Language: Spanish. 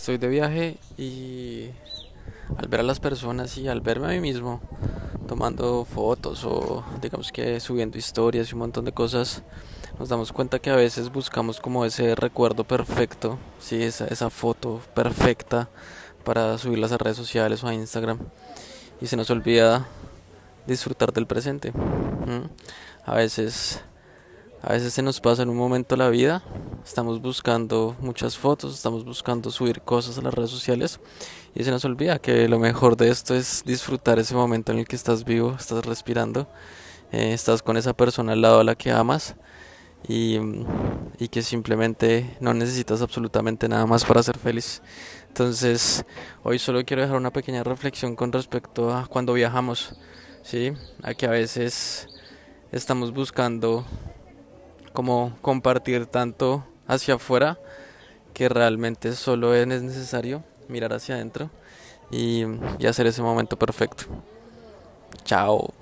estoy de viaje y al ver a las personas y al verme a mí mismo tomando fotos o digamos que subiendo historias y un montón de cosas, nos damos cuenta que a veces buscamos como ese recuerdo perfecto, ¿sí? esa, esa foto perfecta para subirlas a redes sociales o a Instagram y se nos olvida disfrutar del presente. A veces a veces se nos pasa en un momento la vida, estamos buscando muchas fotos, estamos buscando subir cosas a las redes sociales y se nos olvida que lo mejor de esto es disfrutar ese momento en el que estás vivo, estás respirando, eh, estás con esa persona al lado a la que amas y, y que simplemente no necesitas absolutamente nada más para ser feliz. Entonces, hoy solo quiero dejar una pequeña reflexión con respecto a cuando viajamos, ¿sí? A que a veces estamos buscando como compartir tanto hacia afuera que realmente solo es necesario mirar hacia adentro y, y hacer ese momento perfecto. Chao.